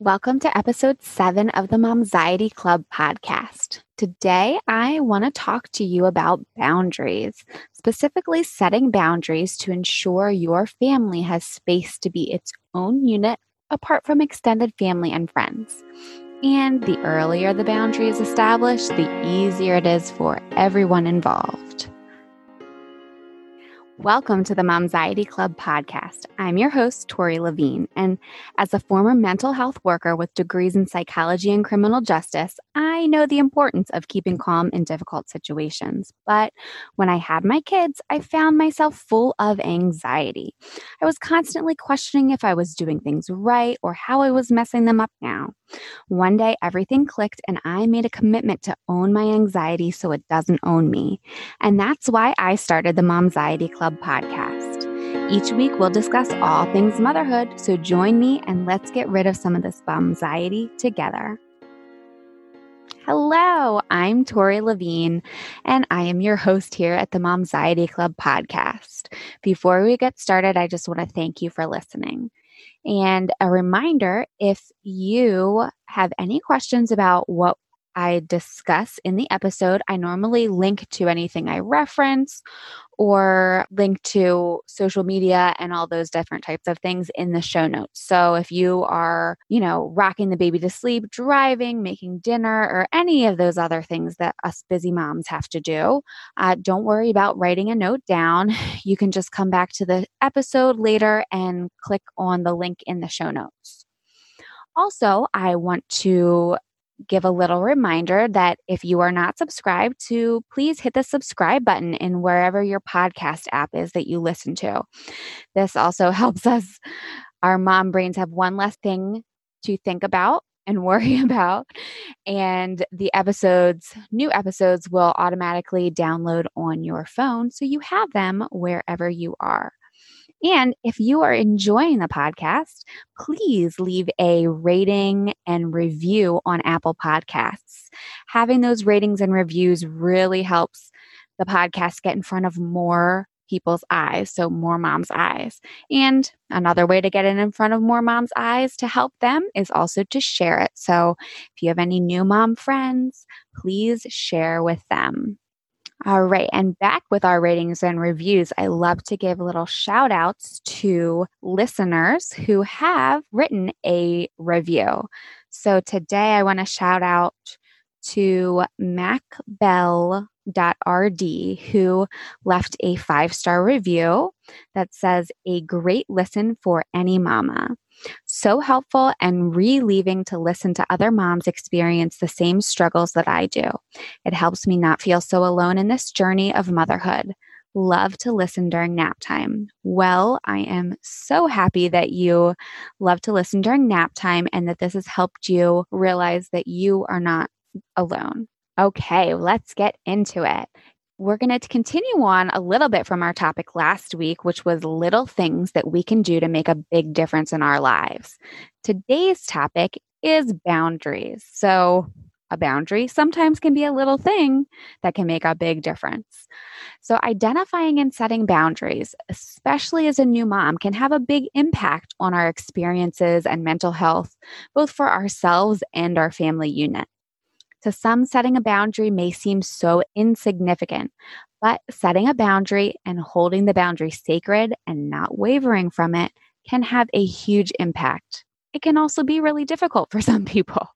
Welcome to episode seven of the Momxiety Club podcast. Today, I want to talk to you about boundaries, specifically setting boundaries to ensure your family has space to be its own unit apart from extended family and friends. And the earlier the boundary is established, the easier it is for everyone involved. Welcome to the Momxiety Club podcast. I'm your host, Tori Levine, and as a former mental health worker with degrees in psychology and criminal justice, I know the importance of keeping calm in difficult situations. But when I had my kids, I found myself full of anxiety. I was constantly questioning if I was doing things right or how I was messing them up now. One day, everything clicked, and I made a commitment to own my anxiety so it doesn't own me. And that's why I started the Momxiety Club podcast. Each week, we'll discuss all things motherhood, so join me and let's get rid of some of this anxiety together. Hello, I'm Tori Levine, and I am your host here at the Momxiety Club podcast. Before we get started, I just want to thank you for listening. And a reminder if you have any questions about what I discuss in the episode, I normally link to anything I reference or link to social media and all those different types of things in the show notes. So if you are, you know, rocking the baby to sleep, driving, making dinner, or any of those other things that us busy moms have to do, uh, don't worry about writing a note down. You can just come back to the episode later and click on the link in the show notes. Also, I want to give a little reminder that if you are not subscribed to, please hit the subscribe button in wherever your podcast app is that you listen to. This also helps us, our mom brains have one less thing to think about and worry about. And the episodes, new episodes, will automatically download on your phone so you have them wherever you are. And if you are enjoying the podcast, please leave a rating and review on Apple Podcasts. Having those ratings and reviews really helps the podcast get in front of more people's eyes, so more moms' eyes. And another way to get it in front of more moms' eyes to help them is also to share it. So if you have any new mom friends, please share with them. All right. And back with our ratings and reviews, I love to give little shout outs to listeners who have written a review. So today I want to shout out to MacBell.rd who left a five star review that says, A great listen for any mama. So helpful and relieving to listen to other moms experience the same struggles that I do. It helps me not feel so alone in this journey of motherhood. Love to listen during nap time. Well, I am so happy that you love to listen during nap time and that this has helped you realize that you are not alone. Okay, let's get into it we're going to continue on a little bit from our topic last week, which was little things that we can do to make a big difference in our lives. Today's topic is boundaries. So, a boundary sometimes can be a little thing that can make a big difference. So, identifying and setting boundaries, especially as a new mom, can have a big impact on our experiences and mental health, both for ourselves and our family unit. To some, setting a boundary may seem so insignificant, but setting a boundary and holding the boundary sacred and not wavering from it can have a huge impact. It can also be really difficult for some people.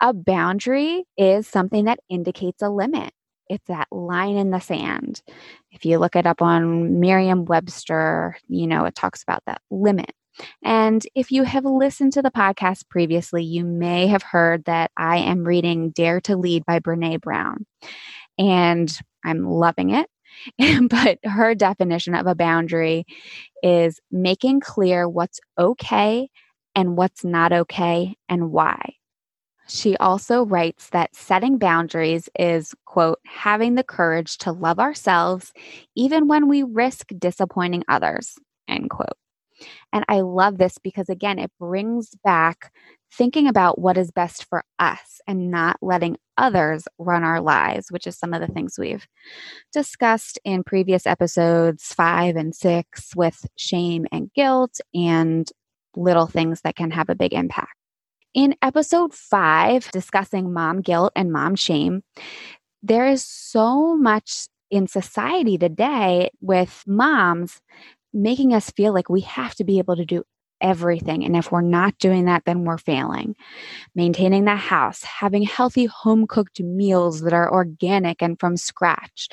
A boundary is something that indicates a limit. It's that line in the sand. If you look it up on Merriam Webster, you know, it talks about that limit. And if you have listened to the podcast previously, you may have heard that I am reading Dare to Lead by Brene Brown. And I'm loving it. but her definition of a boundary is making clear what's okay and what's not okay and why. She also writes that setting boundaries is, quote, having the courage to love ourselves even when we risk disappointing others, end quote. And I love this because, again, it brings back thinking about what is best for us and not letting others run our lives, which is some of the things we've discussed in previous episodes five and six with shame and guilt and little things that can have a big impact. In episode five, discussing mom guilt and mom shame, there is so much in society today with moms making us feel like we have to be able to do everything. And if we're not doing that, then we're failing. Maintaining the house, having healthy home cooked meals that are organic and from scratch,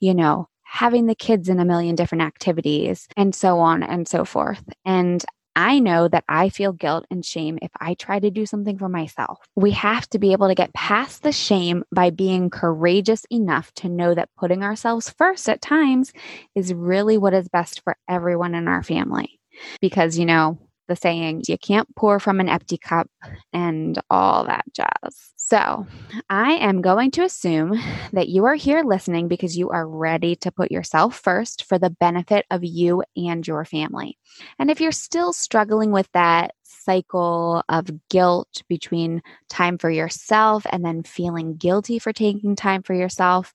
you know, having the kids in a million different activities, and so on and so forth. And I know that I feel guilt and shame if I try to do something for myself. We have to be able to get past the shame by being courageous enough to know that putting ourselves first at times is really what is best for everyone in our family because, you know, the saying, you can't pour from an empty cup and all that jazz. So, I am going to assume that you are here listening because you are ready to put yourself first for the benefit of you and your family. And if you're still struggling with that cycle of guilt between time for yourself and then feeling guilty for taking time for yourself,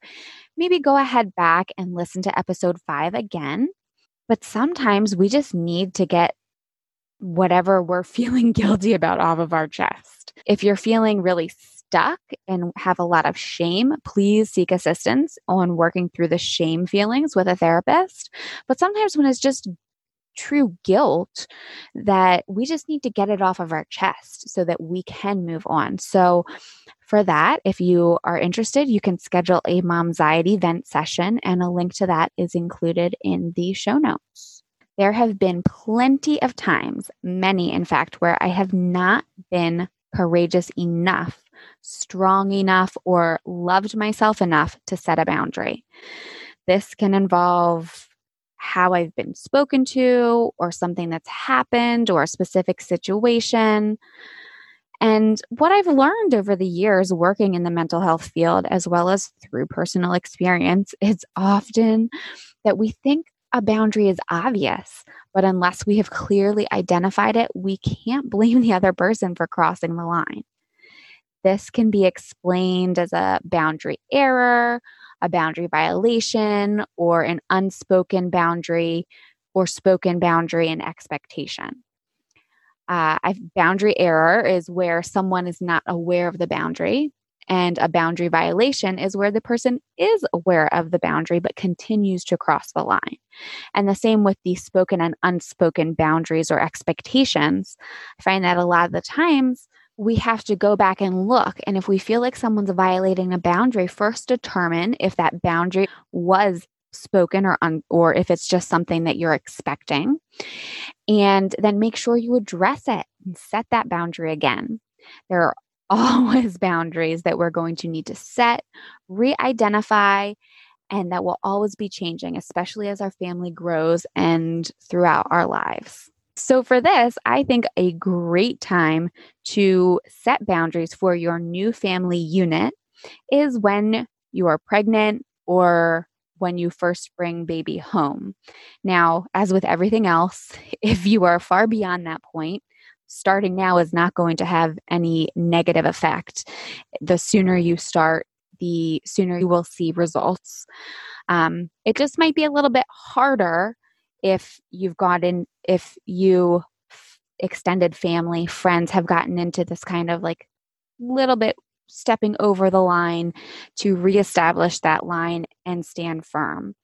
maybe go ahead back and listen to episode five again but sometimes we just need to get whatever we're feeling guilty about off of our chest. If you're feeling really stuck and have a lot of shame, please seek assistance on working through the shame feelings with a therapist. But sometimes when it's just true guilt that we just need to get it off of our chest so that we can move on. So for that, if you are interested, you can schedule a mom's Momxiety vent session, and a link to that is included in the show notes. There have been plenty of times, many in fact, where I have not been courageous enough, strong enough, or loved myself enough to set a boundary. This can involve how I've been spoken to, or something that's happened, or a specific situation. And what I've learned over the years working in the mental health field, as well as through personal experience, is often that we think a boundary is obvious, but unless we have clearly identified it, we can't blame the other person for crossing the line. This can be explained as a boundary error, a boundary violation, or an unspoken boundary or spoken boundary and expectation. Uh, boundary error is where someone is not aware of the boundary, and a boundary violation is where the person is aware of the boundary but continues to cross the line. And the same with the spoken and unspoken boundaries or expectations. I find that a lot of the times we have to go back and look. And if we feel like someone's violating a boundary, first determine if that boundary was spoken or un- or if it's just something that you're expecting and then make sure you address it and set that boundary again there are always boundaries that we're going to need to set re-identify and that will always be changing especially as our family grows and throughout our lives so, for this, I think a great time to set boundaries for your new family unit is when you are pregnant or when you first bring baby home. Now, as with everything else, if you are far beyond that point, starting now is not going to have any negative effect. The sooner you start, the sooner you will see results. Um, it just might be a little bit harder if you've gotten, if you extended family, friends have gotten into this kind of like little bit stepping over the line to reestablish that line and stand firm.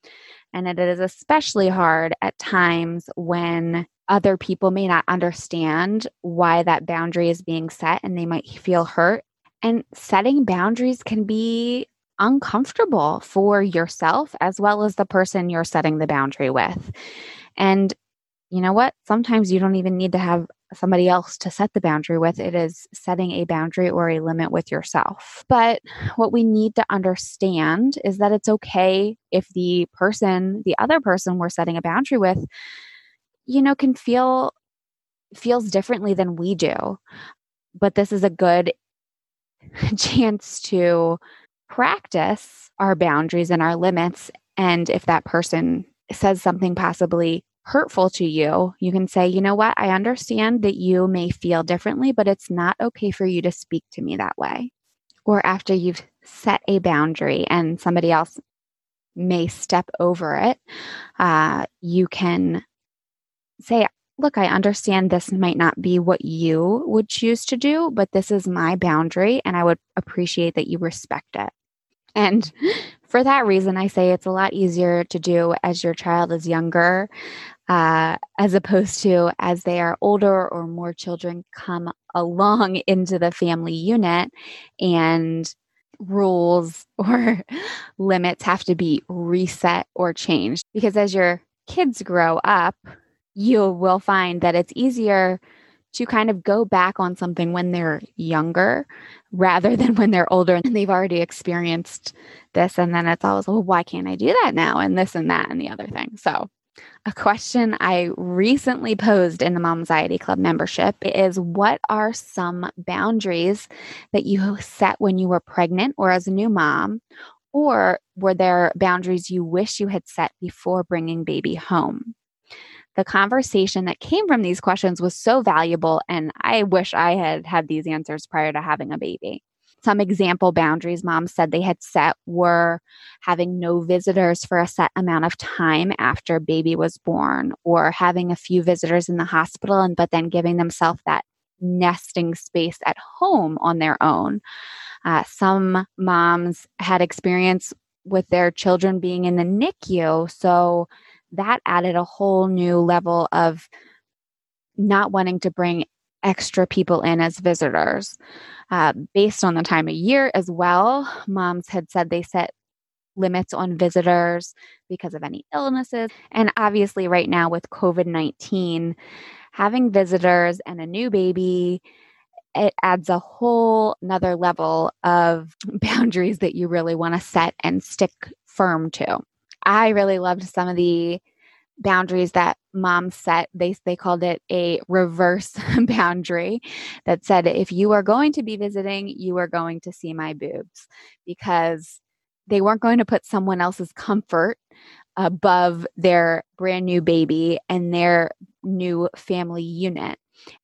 And it is especially hard at times when other people may not understand why that boundary is being set and they might feel hurt. And setting boundaries can be uncomfortable for yourself as well as the person you're setting the boundary with. And you know what? Sometimes you don't even need to have somebody else to set the boundary with. It is setting a boundary or a limit with yourself. But what we need to understand is that it's okay if the person, the other person we're setting a boundary with, you know, can feel feels differently than we do. But this is a good chance to practice our boundaries and our limits. And if that person says something possibly hurtful to you, you can say, you know what, I understand that you may feel differently, but it's not okay for you to speak to me that way. Or after you've set a boundary and somebody else may step over it, uh, you can say, look, I understand this might not be what you would choose to do, but this is my boundary and I would appreciate that you respect it. And for that reason, I say it's a lot easier to do as your child is younger, uh, as opposed to as they are older or more children come along into the family unit and rules or limits have to be reset or changed. Because as your kids grow up, you will find that it's easier to kind of go back on something when they're younger rather than when they're older and they've already experienced this. And then it's always, well, why can't I do that now? And this and that and the other thing. So, a question I recently posed in the Momxiety Club membership is What are some boundaries that you set when you were pregnant or as a new mom? Or were there boundaries you wish you had set before bringing baby home? The conversation that came from these questions was so valuable. And I wish I had had these answers prior to having a baby. Some example boundaries moms said they had set were having no visitors for a set amount of time after baby was born, or having a few visitors in the hospital, and but then giving themselves that nesting space at home on their own. Uh, some moms had experience with their children being in the NICU, so that added a whole new level of not wanting to bring extra people in as visitors. Uh, based on the time of year as well, moms had said they set limits on visitors because of any illnesses. And obviously, right now with COVID 19, having visitors and a new baby it adds a whole another level of boundaries that you really want to set and stick firm to. I really loved some of the boundaries that mom set. They they called it a reverse boundary that said if you are going to be visiting, you are going to see my boobs because they weren't going to put someone else's comfort above their brand new baby and their new family unit.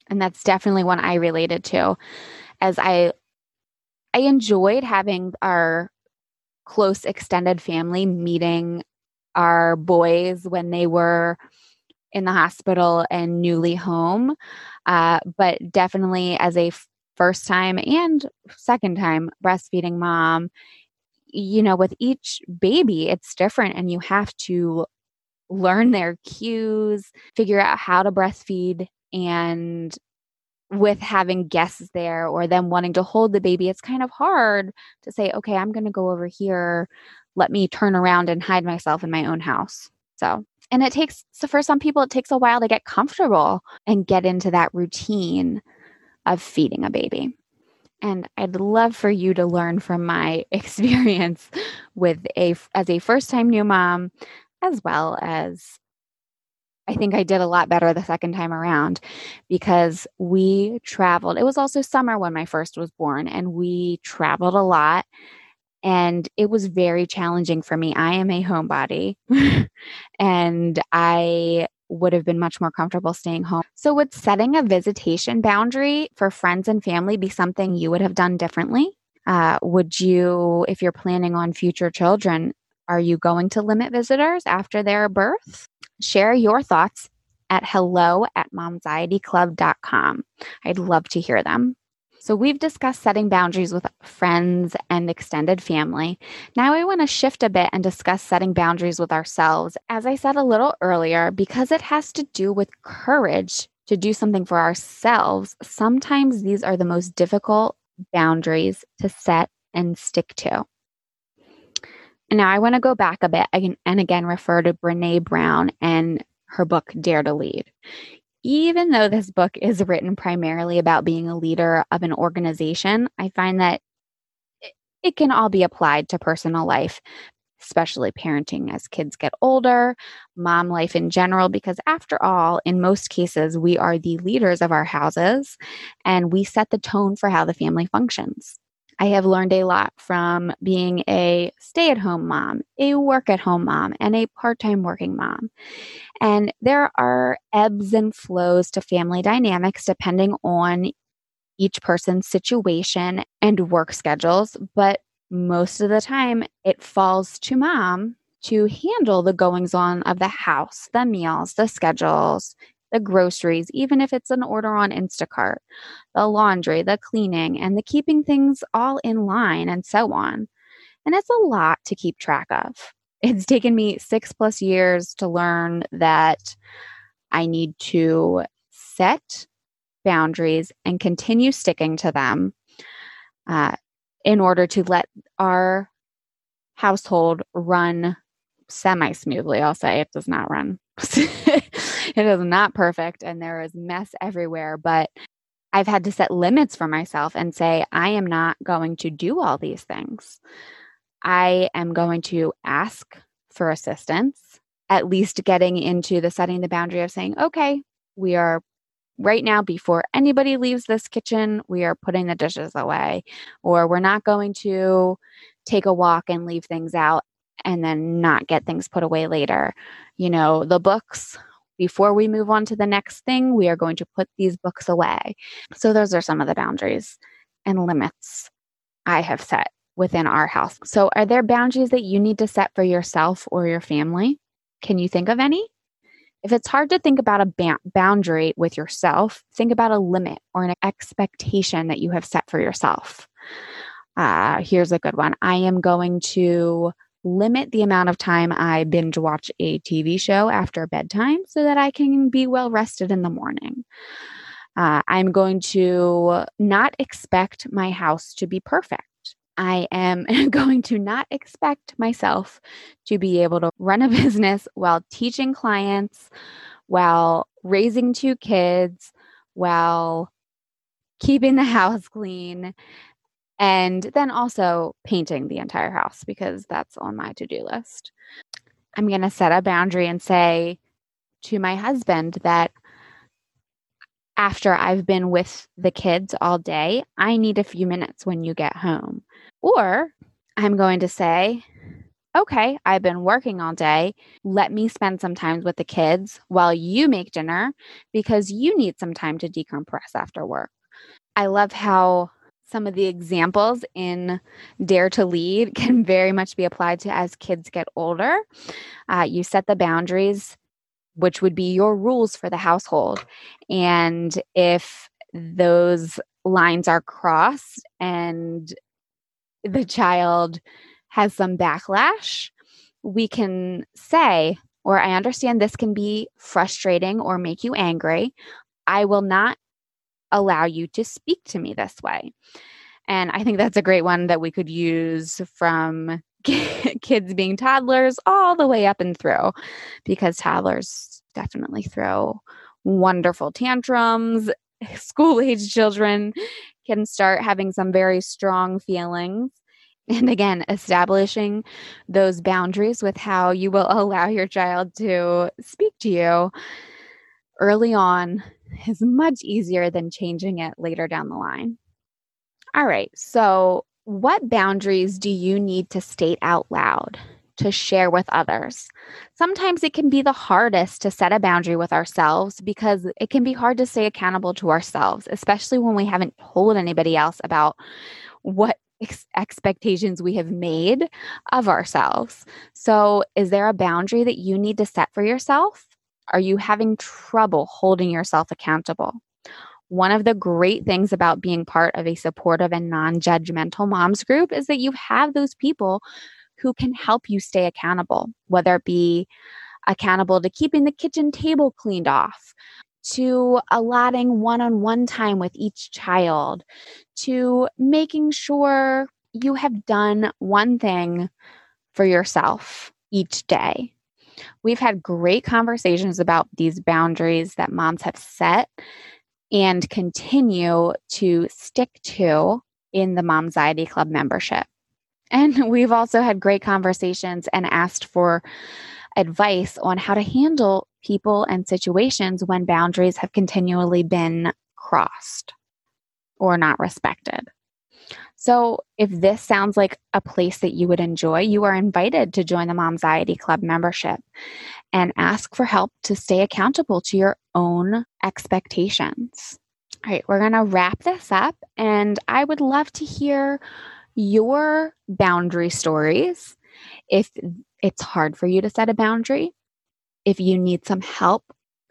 And that's definitely one I related to as I I enjoyed having our close extended family meeting our boys when they were in the hospital and newly home. Uh, but definitely as a first time and second time breastfeeding mom, you know, with each baby, it's different and you have to learn their cues, figure out how to breastfeed and with having guests there or them wanting to hold the baby, it's kind of hard to say, okay, I'm going to go over here let me turn around and hide myself in my own house. So, and it takes, so for some people, it takes a while to get comfortable and get into that routine of feeding a baby. And I'd love for you to learn from my experience with a, as a first time new mom, as well as I think I did a lot better the second time around because we traveled. It was also summer when my first was born, and we traveled a lot and it was very challenging for me. I am a homebody and I would have been much more comfortable staying home. So, would setting a visitation boundary for friends and family be something you would have done differently? Uh, would you, if you're planning on future children, are you going to limit visitors after their birth? Share your thoughts at hello at momxietyclub.com. I'd love to hear them. So, we've discussed setting boundaries with friends and extended family. Now, I want to shift a bit and discuss setting boundaries with ourselves. As I said a little earlier, because it has to do with courage to do something for ourselves, sometimes these are the most difficult boundaries to set and stick to. And now I want to go back a bit and again refer to Brene Brown and her book, Dare to Lead even though this book is written primarily about being a leader of an organization, I find that it can all be applied to personal life, especially parenting as kids get older, mom life in general, because after all, in most cases, we are the leaders of our houses and we set the tone for how the family functions. I have learned a lot from being a stay at home mom, a work at home mom, and a part time working mom. And there are ebbs and flows to family dynamics depending on each person's situation and work schedules. But most of the time, it falls to mom to handle the goings on of the house, the meals, the schedules, the groceries, even if it's an order on Instacart, the laundry, the cleaning, and the keeping things all in line and so on. And it's a lot to keep track of. It's taken me six plus years to learn that I need to set boundaries and continue sticking to them uh, in order to let our household run semi smoothly. I'll say it does not run. it is not perfect and there is mess everywhere, but I've had to set limits for myself and say, I am not going to do all these things. I am going to ask for assistance, at least getting into the setting the boundary of saying, okay, we are right now, before anybody leaves this kitchen, we are putting the dishes away, or we're not going to take a walk and leave things out and then not get things put away later. You know, the books, before we move on to the next thing, we are going to put these books away. So, those are some of the boundaries and limits I have set within our house. So, are there boundaries that you need to set for yourself or your family? Can you think of any? If it's hard to think about a ba- boundary with yourself, think about a limit or an expectation that you have set for yourself. Uh, here's a good one I am going to limit the amount of time I binge watch a TV show after bedtime so that I can be well rested in the morning. Uh, I'm going to not expect my house to be perfect. I am going to not expect myself to be able to run a business while teaching clients, while raising two kids, while keeping the house clean, and then also painting the entire house because that's on my to do list. I'm going to set a boundary and say to my husband that after I've been with the kids all day, I need a few minutes when you get home. Or I'm going to say, okay, I've been working all day. Let me spend some time with the kids while you make dinner because you need some time to decompress after work. I love how some of the examples in Dare to Lead can very much be applied to as kids get older. Uh, you set the boundaries, which would be your rules for the household. And if those lines are crossed and the child has some backlash, we can say, or I understand this can be frustrating or make you angry. I will not allow you to speak to me this way. And I think that's a great one that we could use from kids being toddlers all the way up and through because toddlers definitely throw wonderful tantrums. School age children can start having some very strong feelings. And again, establishing those boundaries with how you will allow your child to speak to you early on is much easier than changing it later down the line. All right, so what boundaries do you need to state out loud? to share with others. Sometimes it can be the hardest to set a boundary with ourselves because it can be hard to stay accountable to ourselves, especially when we haven't told anybody else about what ex- expectations we have made of ourselves. So, is there a boundary that you need to set for yourself? Are you having trouble holding yourself accountable? One of the great things about being part of a supportive and non judgmental moms group is that you have those people who can help you stay accountable, whether it be accountable to keeping the kitchen table cleaned off, to allotting one on one time with each child, to making sure you have done one thing for yourself each day. We've had great conversations about these boundaries that moms have set and continue to stick to in the Momxiety Club membership. And we've also had great conversations and asked for advice on how to handle people and situations when boundaries have continually been crossed or not respected. So, if this sounds like a place that you would enjoy, you are invited to join the Momxiety Club membership and ask for help to stay accountable to your own expectations. All right, we're going to wrap this up, and I would love to hear your boundary stories. If it's hard for you to set a boundary, if you need some help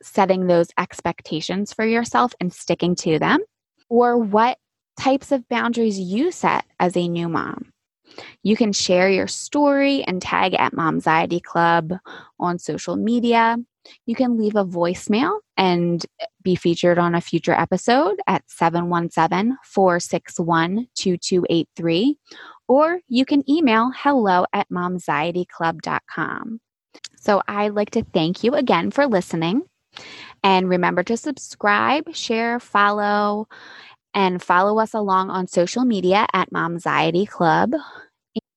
setting those expectations for yourself and sticking to them, or what types of boundaries you set as a new mom. You can share your story and tag at Momxiety Club on social media. You can leave a voicemail and be featured on a future episode at 717 461 2283, or you can email hello at momxietyclub.com. So I'd like to thank you again for listening. And remember to subscribe, share, follow, and follow us along on social media at Momxiety Club.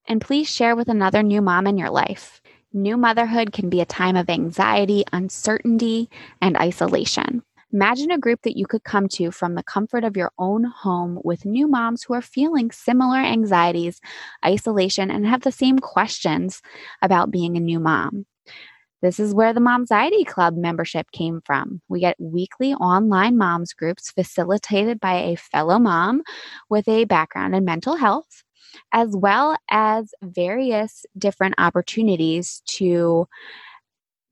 And please share with another new mom in your life. New motherhood can be a time of anxiety, uncertainty, and isolation. Imagine a group that you could come to from the comfort of your own home with new moms who are feeling similar anxieties, isolation, and have the same questions about being a new mom. This is where the Momxiety Club membership came from. We get weekly online moms groups facilitated by a fellow mom with a background in mental health, as well as various different opportunities to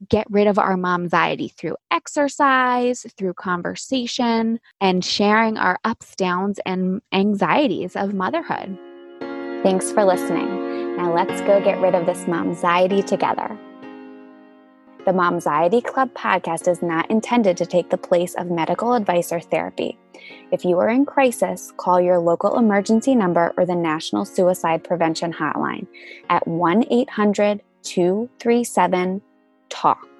get rid of our momxiety through exercise, through conversation, and sharing our ups, downs, and anxieties of motherhood. Thanks for listening. Now let's go get rid of this momxiety together. The Momxiety Club podcast is not intended to take the place of medical advice or therapy. If you are in crisis, call your local emergency number or the National Suicide Prevention Hotline at 1 800 237 TALK.